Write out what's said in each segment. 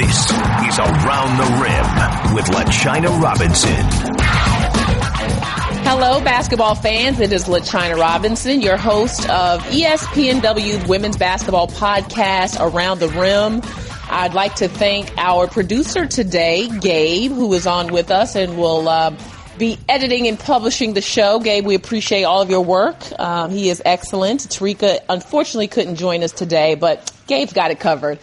This is Around the Rim with LaChina Robinson. Hello, basketball fans. It is LaChina Robinson, your host of ESPNW's women's basketball podcast, Around the Rim. I'd like to thank our producer today, Gabe, who is on with us and will uh, be editing and publishing the show. Gabe, we appreciate all of your work. Um, he is excellent. Terrika unfortunately couldn't join us today, but Gabe's got it covered.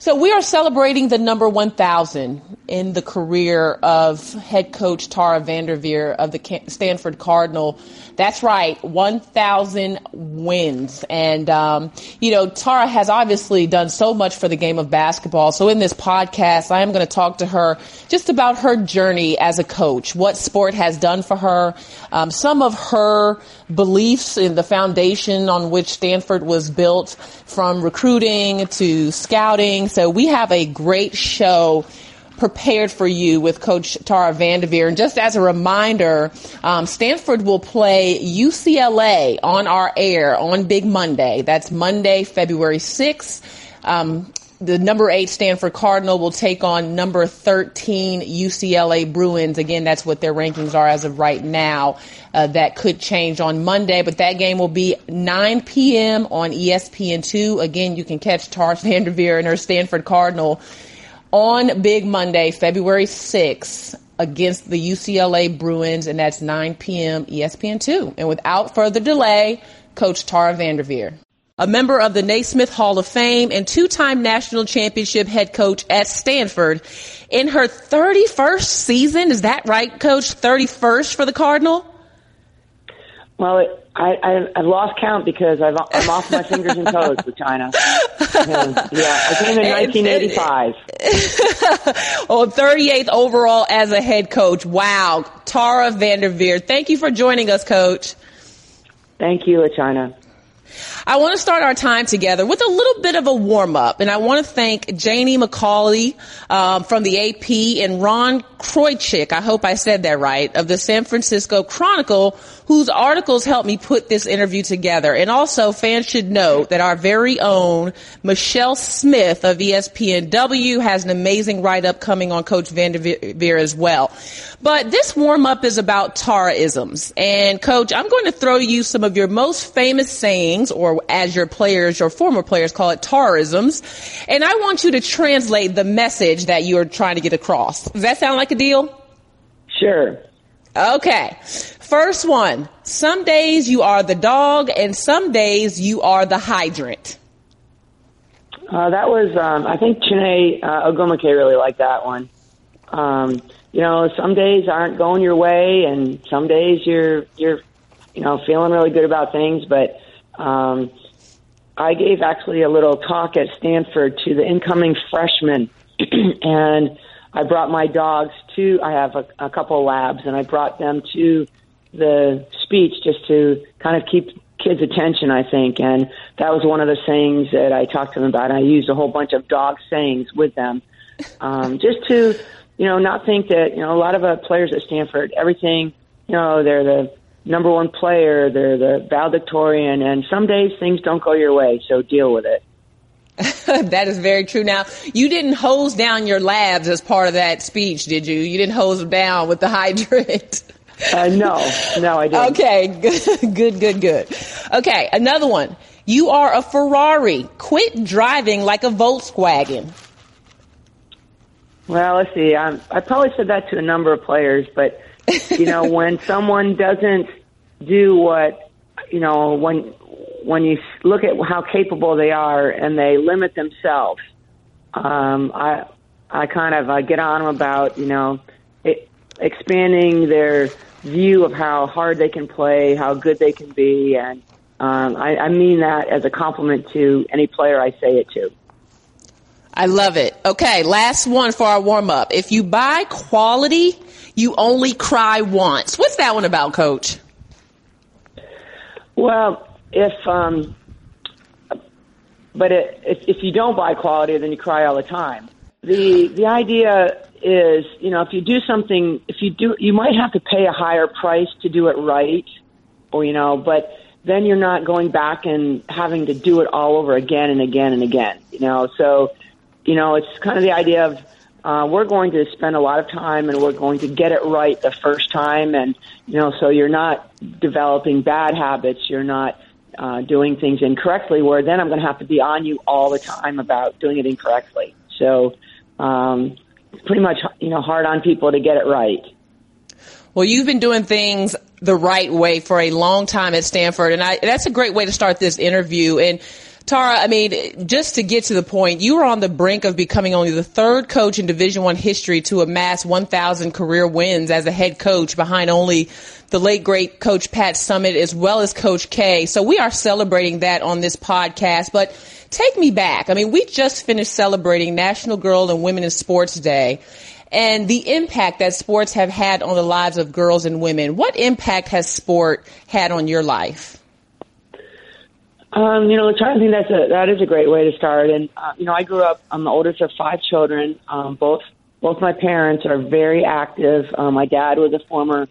So we are celebrating the number 1,000 in the career of head coach Tara Vanderveer of the Stanford Cardinal. That's right, 1,000 wins. And, um, you know, Tara has obviously done so much for the game of basketball. So in this podcast, I am going to talk to her just about her journey as a coach, what sport has done for her, um, some of her beliefs in the foundation on which Stanford was built from recruiting to scouting. So we have a great show prepared for you with Coach Tara Vanderveer. And just as a reminder, um, Stanford will play UCLA on our air on Big Monday. That's Monday, February 6th. Um, the number eight Stanford Cardinal will take on number 13 UCLA Bruins. Again, that's what their rankings are as of right now. Uh, that could change on Monday, but that game will be 9 p.m. on ESPN2. Again, you can catch Tara Vanderveer and her Stanford Cardinal on Big Monday, February 6th against the UCLA Bruins, and that's 9 p.m. ESPN2. And without further delay, Coach Tara Vanderveer a member of the Naismith Hall of Fame and two-time national championship head coach at Stanford. In her 31st season, is that right, coach? 31st for the Cardinal? Well, it, I, I, I've lost count because I've, I'm off my fingers and toes with China. yeah, I came in 1985. oh, 38th overall as a head coach. Wow. Tara Vanderveer, thank you for joining us, coach. Thank you, China. I want to start our time together with a little bit of a warm up, and I want to thank Janie McCauley um, from the AP and Ron Kroichik, I hope I said that right, of the San Francisco Chronicle, whose articles helped me put this interview together. And also, fans should know that our very own Michelle Smith of ESPNW has an amazing write-up coming on Coach Vanderveer as well. But this warm-up is about Taraisms. And Coach, I'm going to throw you some of your most famous sayings, or as your players, your former players call it, Taraisms. And I want you to translate the message that you're trying to get across. Does that sound like a deal? Sure. Okay. First one. Some days you are the dog and some days you are the hydrant. Uh, that was, um, I think Chiney uh, Ogwumike really liked that one. Um, you know, some days aren't going your way, and some days you're you're, you know, feeling really good about things. But um, I gave actually a little talk at Stanford to the incoming freshmen, and I brought my dogs to. I have a, a couple of labs, and I brought them to the speech just to kind of keep kids' attention. I think, and that was one of the sayings that I talked to them about. I used a whole bunch of dog sayings with them, um, just to you know not think that you know a lot of uh, players at Stanford, everything you know they're the number one player, they're the valedictorian, and some days things don't go your way, so deal with it. that is very true. Now, you didn't hose down your labs as part of that speech, did you? You didn't hose them down with the hydrant. uh, no, no, I didn't. Okay, good, good, good, good. Okay, another one. You are a Ferrari. Quit driving like a Volkswagen. Well, let's see. Um, I probably said that to a number of players, but you know, when someone doesn't do what you know, when when you look at how capable they are and they limit themselves, um, I I kind of I get on them about you know it, expanding their view of how hard they can play, how good they can be, and um, I, I mean that as a compliment to any player I say it to. I love it. Okay, last one for our warm up. If you buy quality, you only cry once. What's that one about, Coach? Well, if um, but it, if, if you don't buy quality, then you cry all the time. The the idea is, you know, if you do something, if you do, you might have to pay a higher price to do it right, or you know, but then you're not going back and having to do it all over again and again and again. You know, so you know, it's kind of the idea of uh, we're going to spend a lot of time and we're going to get it right the first time. And, you know, so you're not developing bad habits. You're not uh, doing things incorrectly, where then I'm going to have to be on you all the time about doing it incorrectly. So, um, pretty much, you know, hard on people to get it right. Well, you've been doing things the right way for a long time at Stanford, and I, that's a great way to start this interview. And Tara, I mean, just to get to the point, you were on the brink of becoming only the third coach in Division One history to amass 1,000 career wins as a head coach, behind only the late great Coach Pat Summitt as well as Coach K. So we are celebrating that on this podcast. But take me back. I mean, we just finished celebrating National Girl and Women in Sports Day and the impact that sports have had on the lives of girls and women. What impact has sport had on your life? Um, you know, I think that's a that is a great way to start. And uh, you know, I grew up. I'm the oldest of five children. Um, both both my parents are very active. Um, my dad was a former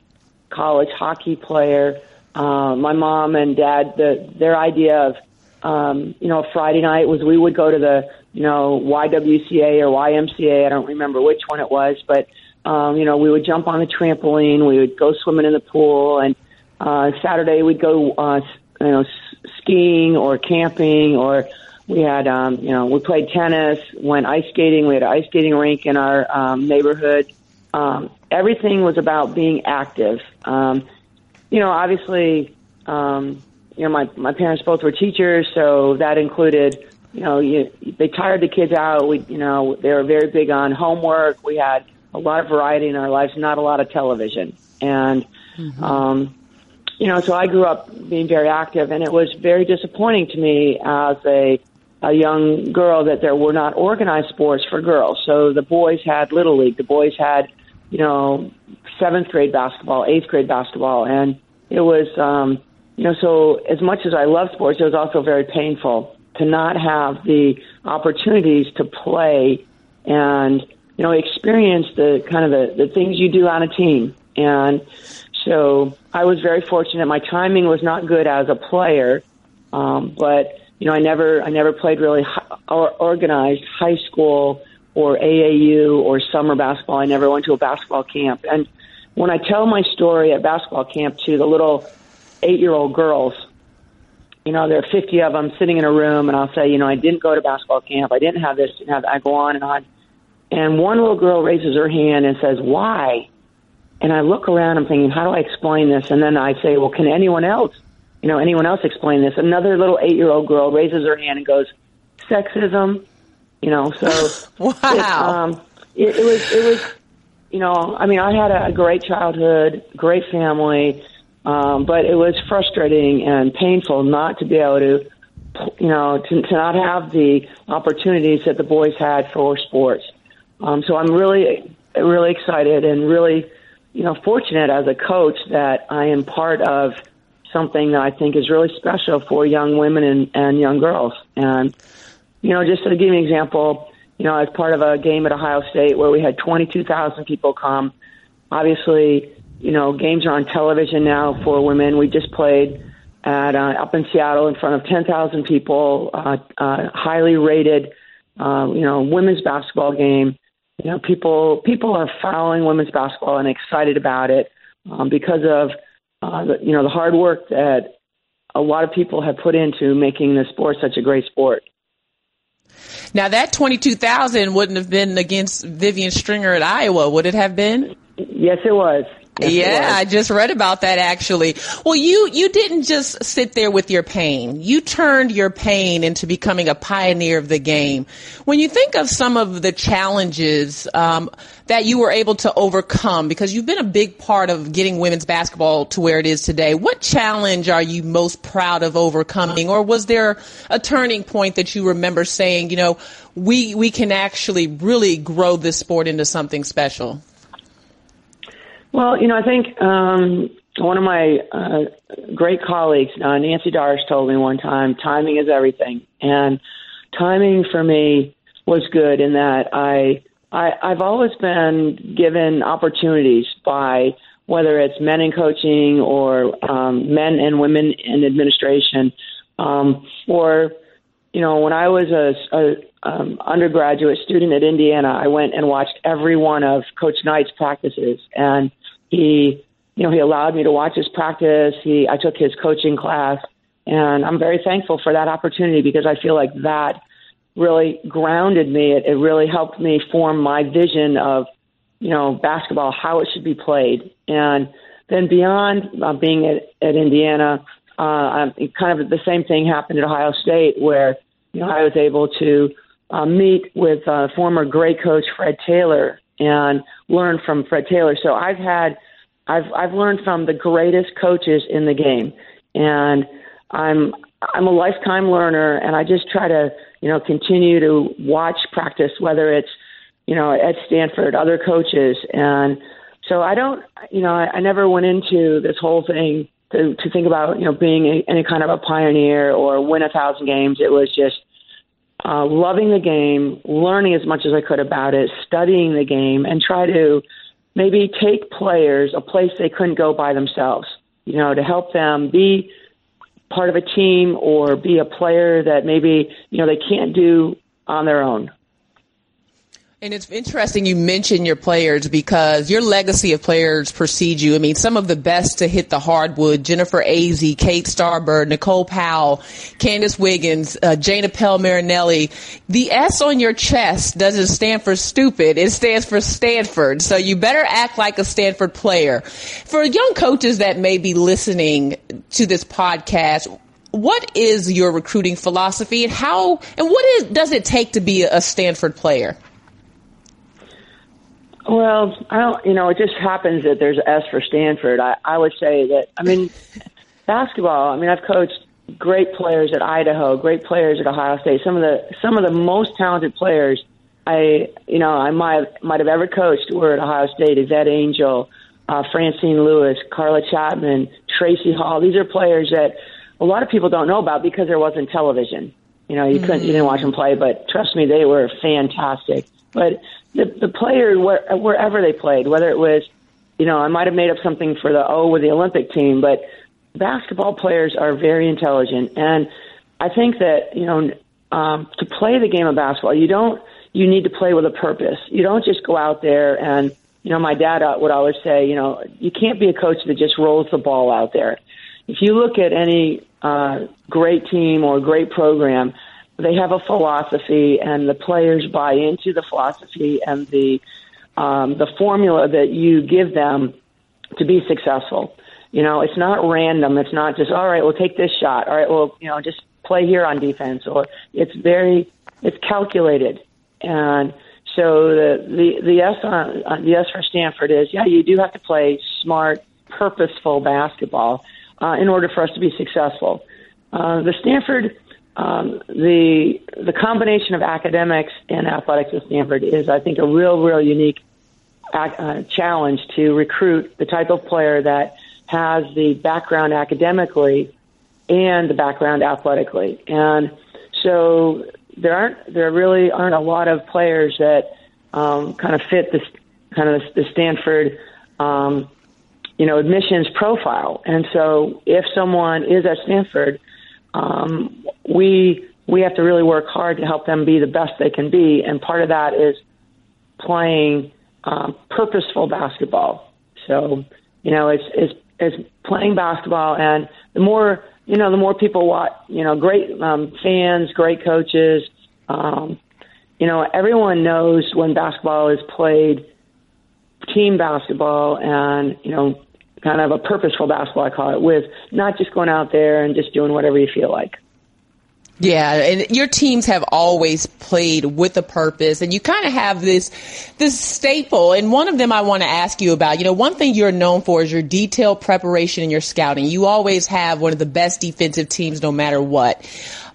college hockey player. Uh, my mom and dad, the, their idea of um, you know Friday night was we would go to the you know YWCA or YMCA. I don't remember which one it was, but um, you know we would jump on the trampoline. We would go swimming in the pool, and uh, Saturday we'd go uh, you know skiing or camping or we had um you know we played tennis went ice skating. We had an ice skating rink in our um neighborhood. Um everything was about being active. Um you know obviously um you know my my parents both were teachers so that included you know you, they tired the kids out. We you know they were very big on homework. We had a lot of variety in our lives not a lot of television. And mm-hmm. um you know, so I grew up being very active, and it was very disappointing to me as a a young girl that there were not organized sports for girls. So the boys had little league, the boys had, you know, seventh grade basketball, eighth grade basketball, and it was, um, you know, so as much as I love sports, it was also very painful to not have the opportunities to play and you know experience the kind of the, the things you do on a team and so I was very fortunate. My timing was not good as a player, um, but you know I never I never played really hi- or organized high school or AAU or summer basketball. I never went to a basketball camp. And when I tell my story at basketball camp to the little eight year old girls, you know, there are 50 of them sitting in a room, and I'll say, you know, I didn't go to basketball camp. I didn't have this, didn't have that. I go on and on. And one little girl raises her hand and says, why? And I look around, I'm thinking, how do I explain this? And then I say, well, can anyone else, you know, anyone else explain this? Another little eight year old girl raises her hand and goes, sexism, you know, so. wow. It, um, it, it was, it was, you know, I mean, I had a, great childhood, great family, um, but it was frustrating and painful not to be able to, you know, to, to not have the opportunities that the boys had for sports. Um, so I'm really, really excited and really you know, fortunate as a coach that I am part of something that I think is really special for young women and, and young girls. And, you know, just to give you an example, you know, as part of a game at Ohio State where we had 22,000 people come, obviously, you know, games are on television now for women. We just played at uh, up in Seattle in front of 10,000 people, uh, uh, highly rated, uh, you know, women's basketball game you know, people people are following women's basketball and excited about it um, because of uh, the, you know the hard work that a lot of people have put into making the sport such a great sport. Now that twenty two thousand wouldn't have been against Vivian Stringer at Iowa, would it have been? Yes, it was. Yeah, I just read about that actually. Well, you you didn't just sit there with your pain. You turned your pain into becoming a pioneer of the game. When you think of some of the challenges um, that you were able to overcome, because you've been a big part of getting women's basketball to where it is today, what challenge are you most proud of overcoming, or was there a turning point that you remember saying, you know, we we can actually really grow this sport into something special? Well, you know, I think um, one of my uh, great colleagues, uh, Nancy Darsch, told me one time, timing is everything. And timing for me was good in that I, I I've always been given opportunities by whether it's men in coaching or um, men and women in administration, um, or you know, when I was a, a um, undergraduate student at Indiana, I went and watched every one of Coach Knight's practices, and he, you know, he allowed me to watch his practice. He, I took his coaching class, and I'm very thankful for that opportunity because I feel like that really grounded me. It, it really helped me form my vision of, you know, basketball, how it should be played, and then beyond uh, being at, at Indiana, uh, kind of the same thing happened at Ohio State, where you know I was able to uh, meet with uh, former great coach Fred Taylor and learn from Fred Taylor. So I've had I've I've learned from the greatest coaches in the game, and I'm I'm a lifetime learner, and I just try to you know continue to watch practice, whether it's you know at Stanford, other coaches, and so I don't you know I, I never went into this whole thing to to think about you know being a, any kind of a pioneer or win a thousand games. It was just uh, loving the game, learning as much as I could about it, studying the game, and try to maybe take players a place they couldn't go by themselves. You know, to help them be part of a team or be a player that maybe you know they can't do on their own. And it's interesting you mention your players because your legacy of players precedes you. I mean, some of the best to hit the hardwood, Jennifer Azzi, Kate Starbird, Nicole Powell, Candice Wiggins, uh, Jayne Appel Marinelli. The S on your chest doesn't stand for stupid. It stands for Stanford. So you better act like a Stanford player. For young coaches that may be listening to this podcast, what is your recruiting philosophy and how, and what is, does it take to be a Stanford player? Well, I don't. You know, it just happens that there's S for Stanford. I, I would say that. I mean, basketball. I mean, I've coached great players at Idaho, great players at Ohio State. Some of the some of the most talented players I you know I might might have ever coached were at Ohio State. Yvette Angel, uh, Francine Lewis, Carla Chapman, Tracy Hall. These are players that a lot of people don't know about because there wasn't television. You know, you couldn't you didn't watch them play, but trust me, they were fantastic. But the the player where, wherever they played, whether it was, you know, I might have made up something for the O with the Olympic team, but basketball players are very intelligent, and I think that you know um, to play the game of basketball, you don't you need to play with a purpose. You don't just go out there and you know my dad would always say, you know, you can't be a coach that just rolls the ball out there. If you look at any uh, great team or great program, they have a philosophy, and the players buy into the philosophy and the um, the formula that you give them to be successful. You know, it's not random. It's not just all right. We'll take this shot. All right. Well, you know, just play here on defense. Or it's very it's calculated, and so the the the S on the S for Stanford is yeah. You do have to play smart, purposeful basketball uh, in order for us to be successful. Uh, the Stanford um, the the combination of academics and athletics at Stanford is, I think, a real, real unique uh, challenge to recruit the type of player that has the background academically and the background athletically. And so there aren't there really aren't a lot of players that um, kind of fit this kind of the Stanford um, you know admissions profile. And so if someone is at Stanford um, we we have to really work hard to help them be the best they can be, and part of that is playing um, purposeful basketball. So you know, it's it's it's playing basketball, and the more you know, the more people watch. You know, great um, fans, great coaches. Um, you know, everyone knows when basketball is played team basketball and you know kind of a purposeful basketball, I call it, with not just going out there and just doing whatever you feel like. Yeah, and your teams have always played with a purpose, and you kind of have this this staple. And one of them I want to ask you about. You know, one thing you're known for is your detailed preparation and your scouting. You always have one of the best defensive teams, no matter what.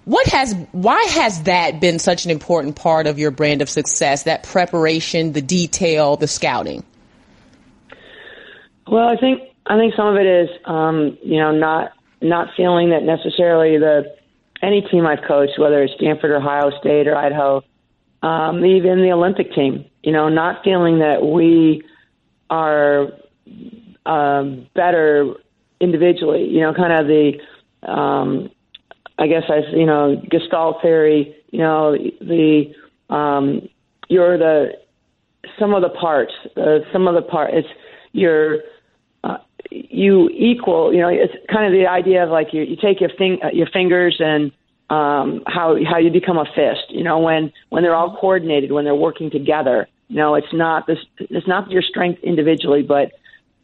What has why has that been such an important part of your brand of success? That preparation, the detail, the scouting. Well, I think I think some of it is, um, you know, not not feeling that necessarily the any team I've coached, whether it's Stanford or Ohio State or Idaho, um, even the Olympic team, you know, not feeling that we are um, better individually. You know, kind of the um, I guess I you know Gestalt theory. You know the um, you're the some of the parts. Uh, some of the part. It's you're you equal. You know, it's kind of the idea of like you, you take your fing- uh, your fingers and um, how how you become a fist. You know, when when they're all coordinated, when they're working together. You know, it's not this. It's not your strength individually, but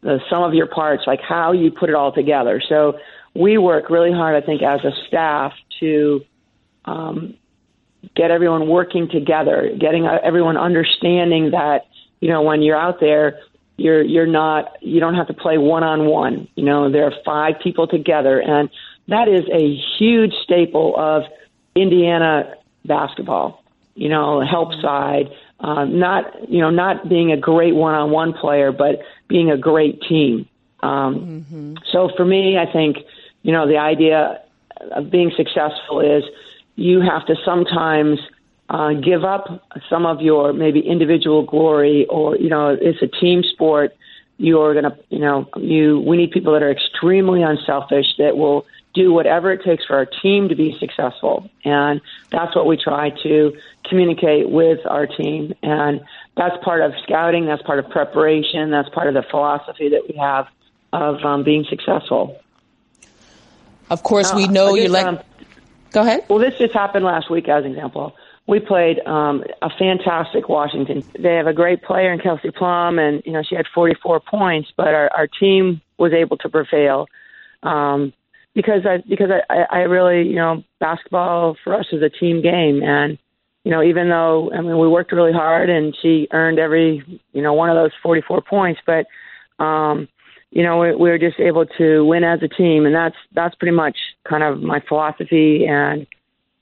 the sum of your parts, like how you put it all together. So we work really hard, I think, as a staff to um, get everyone working together, getting everyone understanding that you know when you're out there, you're you're not you don't have to play one on one. You know, there are five people together, and that is a huge staple of Indiana basketball. You know, help side, uh, not you know not being a great one on one player, but being a great team. Um, mm-hmm. So for me, I think you know the idea of being successful is you have to sometimes uh, give up some of your maybe individual glory, or you know it's a team sport. You're gonna you know you we need people that are extremely unselfish that will do whatever it takes for our team to be successful. And that's what we try to communicate with our team. And that's part of scouting, that's part of preparation, that's part of the philosophy that we have of um, being successful. Of course, we uh, know you're like. Um, Go ahead. Well, this just happened last week, as an example. We played um, a fantastic Washington. They have a great player in Kelsey Plum, and you know she had 44 points, but our, our team was able to prevail. Um, because I because I, I really you know basketball for us is a team game and you know even though I mean we worked really hard and she earned every you know one of those 44 points but um you know we, we were just able to win as a team and that's that's pretty much kind of my philosophy and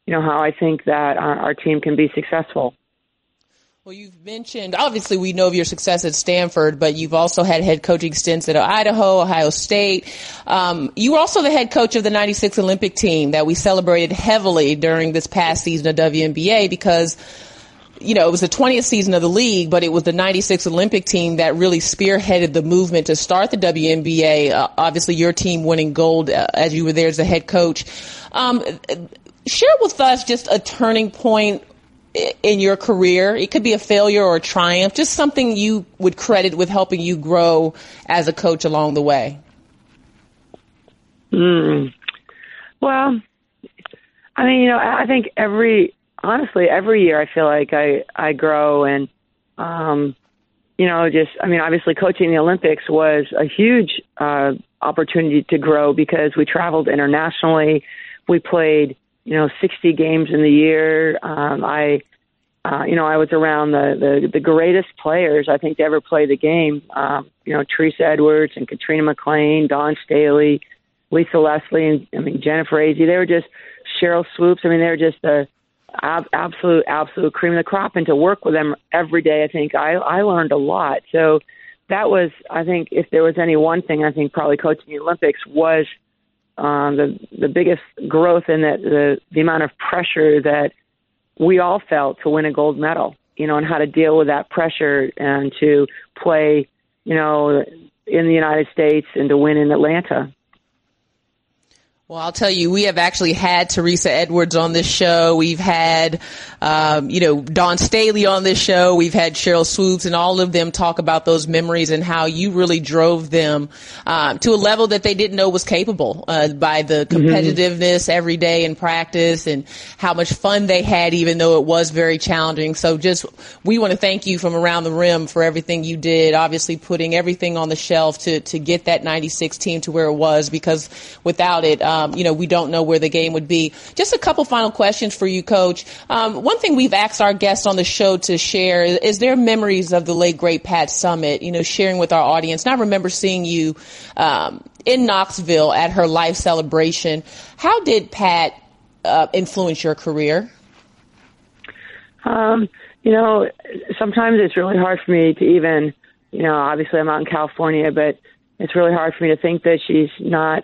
you know how I think that our, our team can be successful. Well, you've mentioned, obviously, we know of your success at Stanford, but you've also had head coaching stints at Idaho, Ohio State. Um, you were also the head coach of the 96 Olympic team that we celebrated heavily during this past season of WNBA because you know, it was the 20th season of the league, but it was the 96 Olympic team that really spearheaded the movement to start the WNBA. Uh, obviously, your team winning gold uh, as you were there as the head coach. Um, share with us just a turning point in your career? It could be a failure or a triumph, just something you would credit with helping you grow as a coach along the way. Mm. Well, I mean, you know, I think every honestly every year I feel like I I grow and um you know, just I mean, obviously coaching the Olympics was a huge uh opportunity to grow because we traveled internationally. We played you know 60 games in the year. Um, I uh, you know, I was around the, the the greatest players I think to ever play the game. Um, you know, Teresa Edwards and Katrina McClain, Dawn Staley, Lisa Leslie, and I mean Jennifer Azzi. They were just Sheryl Swoopes. I mean, they were just the ab- absolute absolute cream of the crop. And to work with them every day, I think I I learned a lot. So that was, I think, if there was any one thing, I think probably coaching the Olympics was um, the the biggest growth in that the the amount of pressure that we all felt to win a gold medal. You know, and how to deal with that pressure and to play, you know, in the United States and to win in Atlanta. Well, I'll tell you, we have actually had Teresa Edwards on this show. We've had, um, you know, Dawn Staley on this show. We've had Sheryl Swoopes and all of them talk about those memories and how you really drove them um, to a level that they didn't know was capable uh, by the mm-hmm. competitiveness mm-hmm. every day in practice and how much fun they had, even though it was very challenging. So just, we want to thank you from around the rim for everything you did, obviously putting everything on the shelf to, to get that 96 team to where it was because without it, um, um, you know, we don't know where the game would be. Just a couple final questions for you, Coach. Um, one thing we've asked our guests on the show to share is, is their memories of the late great Pat Summitt. You know, sharing with our audience. And I remember seeing you um, in Knoxville at her life celebration. How did Pat uh, influence your career? Um, you know, sometimes it's really hard for me to even, you know, obviously I'm out in California, but it's really hard for me to think that she's not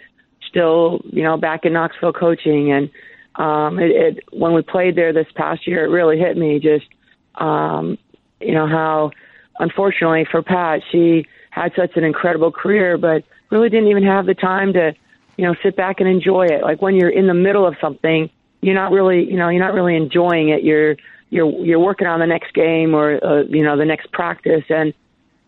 still, you know, back in Knoxville coaching. And um, it, it, when we played there this past year, it really hit me just, um, you know, how unfortunately for Pat, she had such an incredible career, but really didn't even have the time to you know, sit back and enjoy it. Like when you're in the middle of something, you're not really, you know, you're not really enjoying it. You're you're you're working on the next game or uh, you know the next practice. And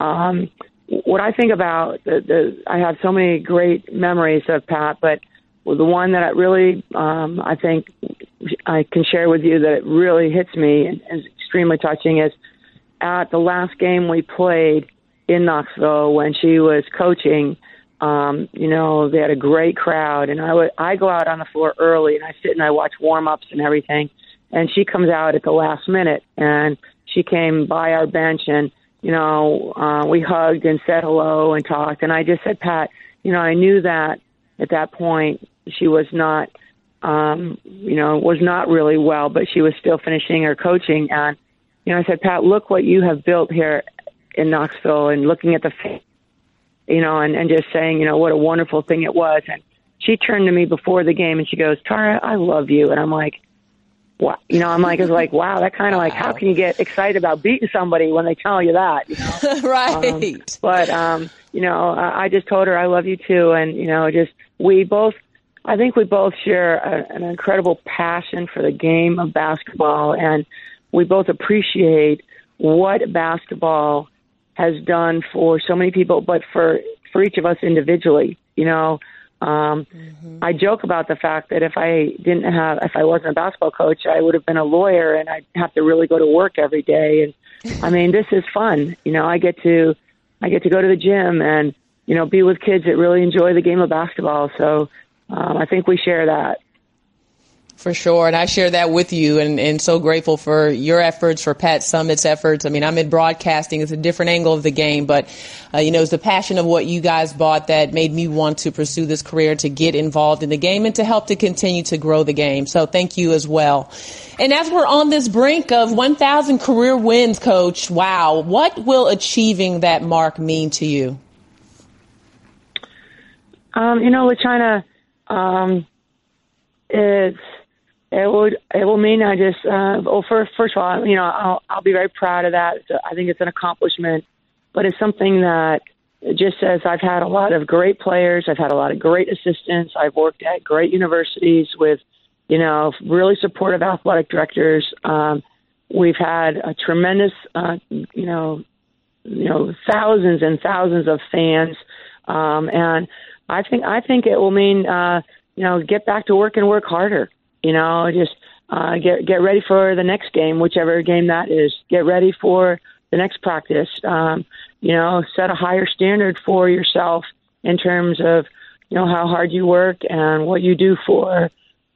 um, what I think about the, the I have so many great memories of Pat, but the one that I really um, I think I can share with you that it really hits me and is extremely touching is at the last game we played in Knoxville when she was coaching. Um, you know, they had a great crowd, and I would I go out on the floor early and I sit and I watch warm ups and everything, and she comes out at the last minute and she came by our bench and you know uh, we hugged and said hello and talked, and I just said, Pat, you know, I knew that at that point she was not um, you know, was not really well, but she was still finishing her coaching. And, you know, I said, Pat, look what you have built here in Knoxville and looking at the, face you know, and, and just saying, you know, what a wonderful thing it was. And she turned to me before the game and she goes, Tara, I love you. And I'm like, what? You know, I'm like, it's like, wow, that kind of wow. like, how can you get excited about beating somebody when they tell you that? You know? right. Um, but, um, you know, I, I just told her I love you too. And, you know, just, we both, I think we both share a, an incredible passion for the game of basketball, and we both appreciate what basketball has done for so many people, but for for each of us individually. You know, um, mm-hmm. I joke about the fact that if I didn't have, if I wasn't a basketball coach, I would have been a lawyer, and I'd have to really go to work every day. And I mean, this is fun. You know, I get to, I get to go to the gym and you know be with kids that really enjoy the game of basketball. So um, I think we share that. For sure. And I share that with you and, and so grateful for your efforts, for Pat Summitt's efforts. I mean, I'm in broadcasting. It's a different angle of the game, but, uh, you know, it's the passion of what you guys bought that made me want to pursue this career to get involved in the game and to help to continue to grow the game. So thank you as well. And as we're on this brink of 1,000 career wins, coach, wow, what will achieving that mark mean to you? Um, you know, LaChina, um, it's it would it will mean I just uh, well first first of all you know I'll I'll be very proud of that. I think it's an accomplishment, but it's something that just says I've had a lot of great players. I've had a lot of great assistants. I've worked at great universities with you know really supportive athletic directors. Um, we've had a tremendous uh, you know you know thousands and thousands of fans, um, and I think I think it will mean uh, you know get back to work and work harder. You know, just uh, get get ready for the next game, whichever game that is. Get ready for the next practice. Um, you know, set a higher standard for yourself in terms of you know how hard you work and what you do for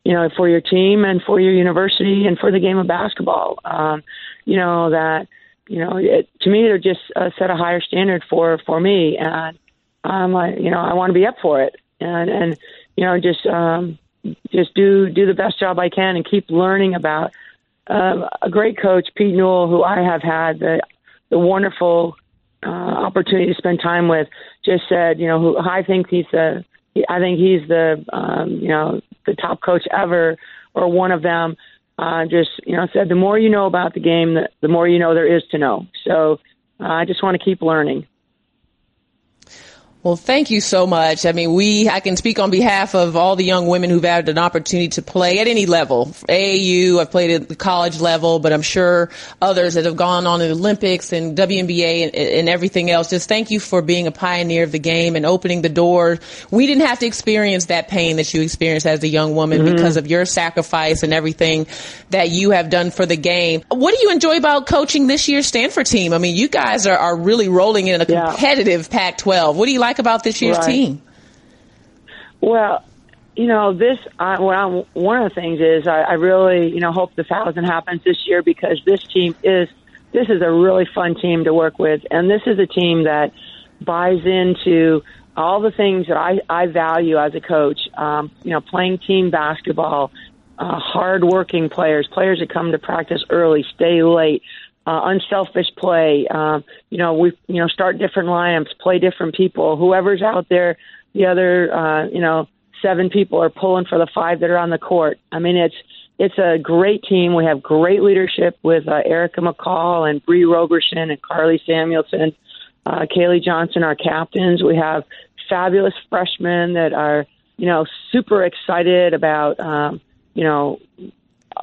you know for your team and for your university and for the game of basketball. Um, you know that you know it, to me it just uh, set a higher standard for for me and I'm like you know, I want to be up for it, and and you know, just um, just do do the best job I can and keep learning about uh, a great coach, Pete Newell, who I have had the the wonderful uh, opportunity to spend time with. Just said, you know, who I think he's the, I think he's the, um, you know, the top coach ever, or one of them. Uh, just you know, said the more you know about the game, the, the more you know there is to know. So uh, I just want to keep learning. Well, thank you so much. I mean, we, I can speak on behalf of all the young women who've had an opportunity to play at any level. AAU, I've played at the college level, but I'm sure others that have gone on to the Olympics and WNBA and, and everything else. Just thank you for being a pioneer of the game and opening the door. We didn't have to experience that pain that you experienced as a young woman mm-hmm. because of your sacrifice and everything that you have done for the game. What do you enjoy about coaching this year's Stanford team? I mean, you guys are, are really rolling in a competitive yeah. Pac-12. What do you like like about this year's right. team? Well, you know, this, I, what I'm, one of the things is I, I really, you know, hope the thousand happens this year because this team is, this is a really fun team to work with. And this is a team that buys into all the things that I, I value as a coach. Um, you know, playing team basketball, uh, hard-working players, players that come to practice early, stay late, uh, unselfish play. Um, you know, we you know start different lineups, play different people. Whoever's out there, the other uh, you know seven people are pulling for the five that are on the court. I mean, it's it's a great team. We have great leadership with uh, Erica McCall and Bree Roberson and Karlie Samuelson, uh, Kaylee Johnson, our captains. We have fabulous freshmen that are you know, super excited about, um, you know,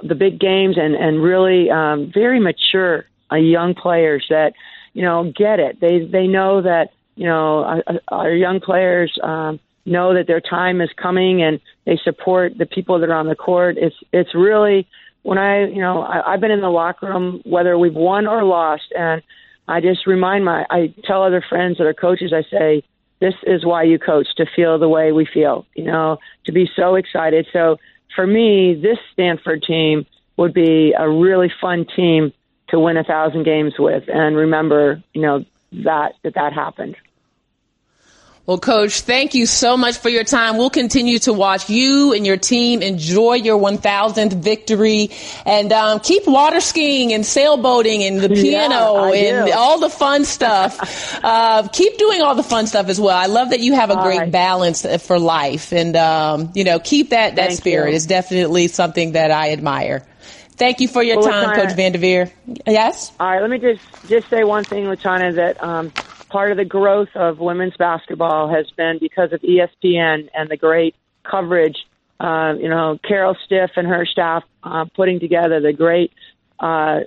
the big games and and really um, very mature uh, young players that you know get it. They they know that you know our, our young players um, know that their time is coming and they support the people that are on the court. It's it's really when I you know I, I've been in the locker room whether we've won or lost and I just remind my I tell other friends that are coaches I say this is why you coach to feel the way we feel you know to be so excited so for me this Stanford team would be a really fun team to win a thousand games with. And remember you know that that that happened well, Coach, thank you so much for your time. We'll continue to watch you and your team enjoy your 1,000th victory and um, keep water skiing and sailboating and the piano yeah, and all the fun stuff. uh, keep doing all the fun stuff as well. I love that you have a all great right. balance for life and, um, you know, keep that, that Thank spirit. you. It's definitely something that I admire. Thank you for your Well, time, Coach Vanderveer. Yes? All right, let me just just say one thing, LaChina, that um, part of the growth of women's basketball has been because of ESPN and the great coverage. Uh, you know, Carol Stiff and her staff uh, putting together the great uh,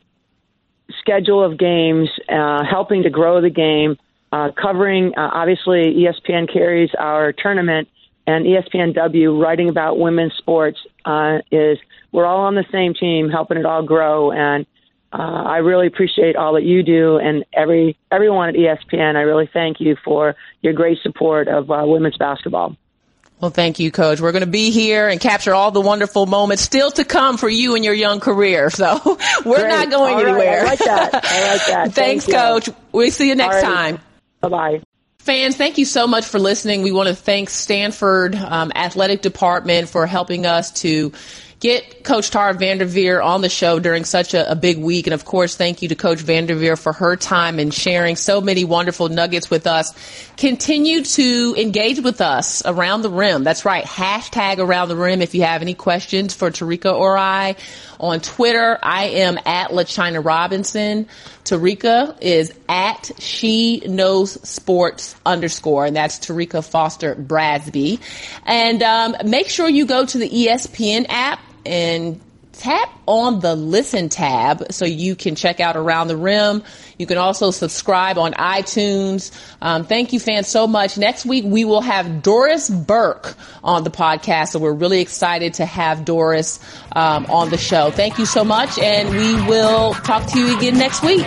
schedule of games, uh, helping to grow the game, uh, covering. Uh, obviously, ESPN carries our tournament, and ESPNW writing about women's sports uh, is we're all on the same team, helping it all grow. And uh, I really appreciate all that you do, and every everyone at ESPN. I really thank you for your great support of uh, women's basketball. Well, thank you, Coach. We're going to be here and capture all the wonderful moments still to come for you in your young career. So we're Great. not going All right. anywhere. I like that. I like that. Thanks, Thank you. Coach. We'll see you next right. time. Bye bye. Fans, thank you so much for listening. We want to thank Stanford um, Athletic Department for helping us to get Coach Tara Vanderveer on the show during such a, a big week. And of course, thank you to Coach Vanderveer for her time and sharing so many wonderful nuggets with us. Continue to engage with us around the rim. That's right. Hashtag around the rim if you have any questions for Terrika or I. On Twitter, I am at LaChina Robinson. Terrika is at She Knows Sports underscore, and that's Terrika Foster Brasby. And um, make sure you go to the ESPN app and tap on the listen tab so you can check out Around the Rim. You can also subscribe on iTunes. Um, thank you, fans, so much. Next week, we will have Doris Burke on the podcast. So we're really excited to have Doris um, on the show. Thank you so much. And we will talk to you again next week.